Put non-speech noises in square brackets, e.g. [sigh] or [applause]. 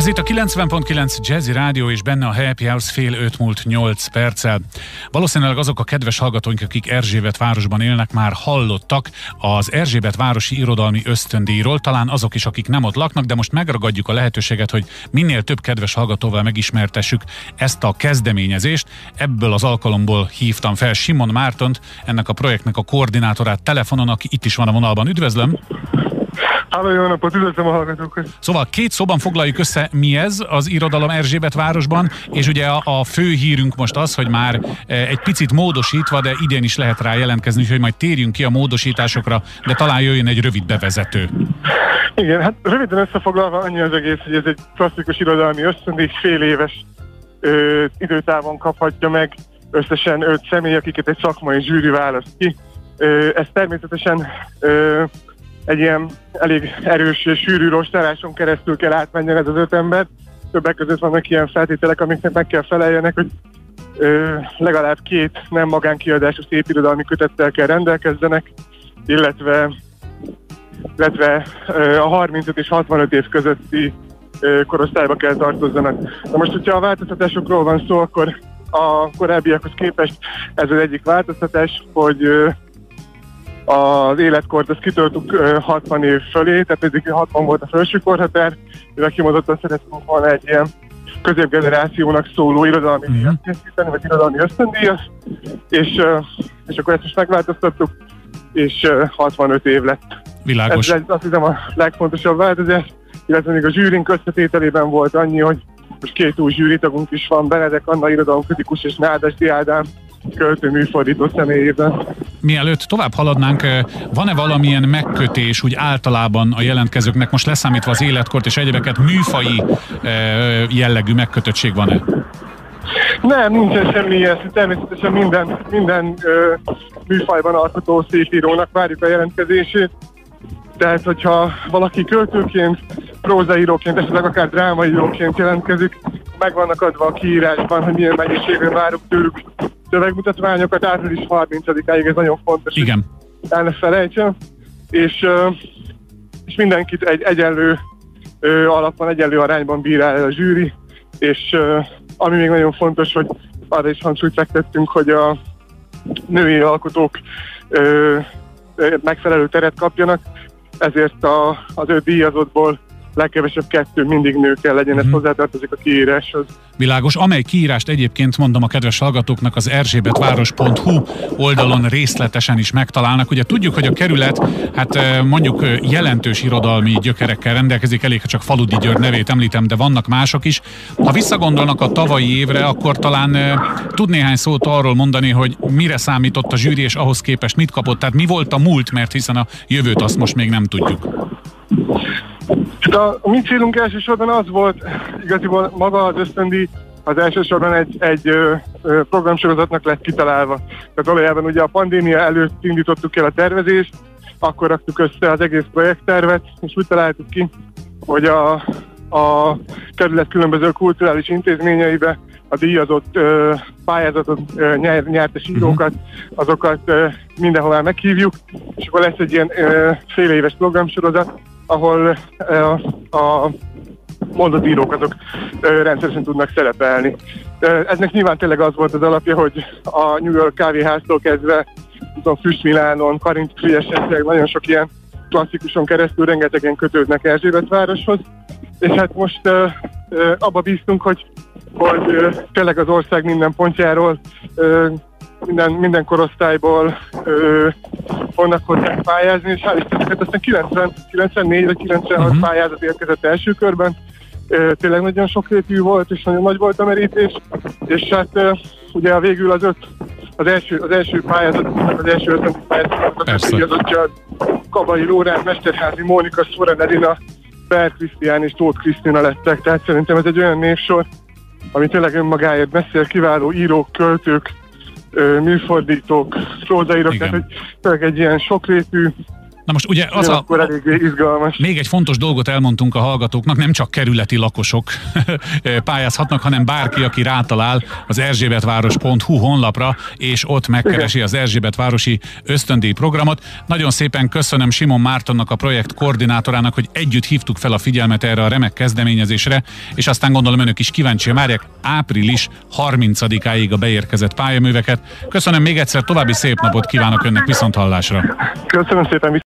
Ez itt a 90.9 Jazzy Rádió, és benne a Happy House fél öt múlt 8 perccel. Valószínűleg azok a kedves hallgatóink, akik Erzsébet városban élnek, már hallottak az Erzsébet városi irodalmi ösztöndíjról, talán azok is, akik nem ott laknak, de most megragadjuk a lehetőséget, hogy minél több kedves hallgatóval megismertessük ezt a kezdeményezést. Ebből az alkalomból hívtam fel Simon Mártont, ennek a projektnek a koordinátorát telefonon, aki itt is van a vonalban. Üdvözlöm! Háló, jó napot, üdvözlöm a hallgatókat. Szóval két szóban foglaljuk össze, mi ez az irodalom Erzsébet városban, és ugye a, a fő hírünk most az, hogy már e, egy picit módosítva, de idén is lehet rá jelentkezni, hogy majd térjünk ki a módosításokra, de talán jöjjön egy rövid bevezető. Igen, hát röviden összefoglalva annyi az egész, hogy ez egy klasszikus irodalmi ösztöndíj, fél éves ö, időtávon kaphatja meg összesen öt személy, akiket egy szakmai zsűri választ ki. Ö, ez természetesen ö, egy ilyen elég erős és sűrű rostáráson keresztül kell átmenjen ez az öt ember. Többek között vannak ilyen feltételek, amiknek meg kell feleljenek, hogy ö, legalább két nem magánkiadású szépirodalmi kötettel kell rendelkezzenek, illetve, illetve ö, a 35 és 65 év közötti ö, korosztályba kell tartozzanak. Na most, hogyha a változtatásokról van szó, akkor a korábbiakhoz képest ez az egyik változtatás, hogy az életkort azt kitöltük 60 év fölé, tehát eddig 60 volt a felső korhatár, mivel kimondottan szeretünk volna egy ilyen középgenerációnak szóló irodalmi díjat készíteni, vagy irodalmi ösztöndíjat, és, és akkor ezt is megváltoztattuk, és 65 év lett. Világos. Ez azt hiszem a legfontosabb változás, illetve még a zsűrink összetételében volt annyi, hogy most két új zsűritagunk is van, Benedek Anna irodalomkritikus és Nádasdi Ádám költő műfordító személyében. Mielőtt tovább haladnánk, van-e valamilyen megkötés úgy általában a jelentkezőknek, most leszámítva az életkort és egyebeket, műfai jellegű megkötöttség van-e? Nem, nincsen semmi ilyen, természetesen minden, minden ö, műfajban alkotó szépírónak várjuk a jelentkezését. Tehát, hogyha valaki költőként, prózaíróként, esetleg akár drámaíróként jelentkezik, meg vannak adva a kiírásban, hogy milyen mennyiségben várunk tőlük szövegmutatványokat április 30-áig, ez nagyon fontos. Igen. El ne felejtsem. És, és mindenkit egy egyenlő alapon, egyenlő arányban bírál a zsűri, és ami még nagyon fontos, hogy arra is hangsúlyt fektettünk, hogy a női alkotók megfelelő teret kapjanak, ezért a, az ő díjazottból legkevesebb kettő mindig nő kell legyen, ez uh-huh. hozzátartozik a kiíráshoz. Világos, amely kiírást egyébként mondom a kedves hallgatóknak az erzsébetváros.hu oldalon részletesen is megtalálnak. Ugye tudjuk, hogy a kerület hát mondjuk jelentős irodalmi gyökerekkel rendelkezik, elég, ha csak Faludi György nevét említem, de vannak mások is. Ha visszagondolnak a tavalyi évre, akkor talán tud néhány szót arról mondani, hogy mire számított a zsűri, és ahhoz képest mit kapott, tehát mi volt a múlt, mert hiszen a jövőt azt most még nem tudjuk. Hát a, mi célunk elsősorban az volt, igaziból maga az ösztöndi az elsősorban egy, egy ö, ö, programsorozatnak lett kitalálva. Tehát valójában ugye a pandémia előtt indítottuk el a tervezést, akkor raktuk össze az egész projekttervet, és úgy találtuk ki, hogy a, a kerület különböző kulturális intézményeibe a díjazott ö, pályázatot ö, nyer, nyertes mhm. írókat, azokat ö, mindenhová meghívjuk, és akkor lesz egy ilyen ö, fél éves programsorozat, ahol a, a mondott írók azok rendszeresen tudnak szerepelni. Eznek nyilván tényleg az volt az alapja, hogy a New York kávéháztól kezdve a Füst Milánon, Karint Friesek, nagyon sok ilyen klasszikuson keresztül rengetegen kötődnek Erzsébet városhoz, és hát most uh, uh, abba bíztunk, hogy, hogy uh, tényleg az ország minden pontjáról uh, minden, minden korosztályból ö, vannak hozzá pályázni, és hál' Istennek, aztán 90, 94 vagy 96 uh-huh. pályázat érkezett első körben. Ö, tényleg nagyon sokrétű volt, és nagyon nagy volt a merítés, és hát ö, ugye a végül az öt, az első, az első pályázat, az első ötön pályázat, az Kabai Lórán, Mesterházi, Mónika, Szoren Edina, Per Krisztián és Tóth Krisztina lettek, tehát szerintem ez egy olyan névsor, ami tényleg önmagáért beszél, kiváló írók, költők, műfordítók, prózaírók, tehát hogy egy ilyen sokrétű, Na most ugye az a, elég izgalmas. Még egy fontos dolgot elmondtunk a hallgatóknak, nem csak kerületi lakosok [laughs] pályázhatnak, hanem bárki, aki rátalál az erzsébetváros.hu honlapra, és ott megkeresi az Erzsébetvárosi ösztöndíj programot. Nagyon szépen köszönöm Simon Mártonnak, a projekt koordinátorának, hogy együtt hívtuk fel a figyelmet erre a remek kezdeményezésre, és aztán gondolom önök is kíváncsi várják április 30-áig a beérkezett pályaműveket. Köszönöm még egyszer, további szép napot kívánok önnek viszont hallásra. Köszönöm szépen,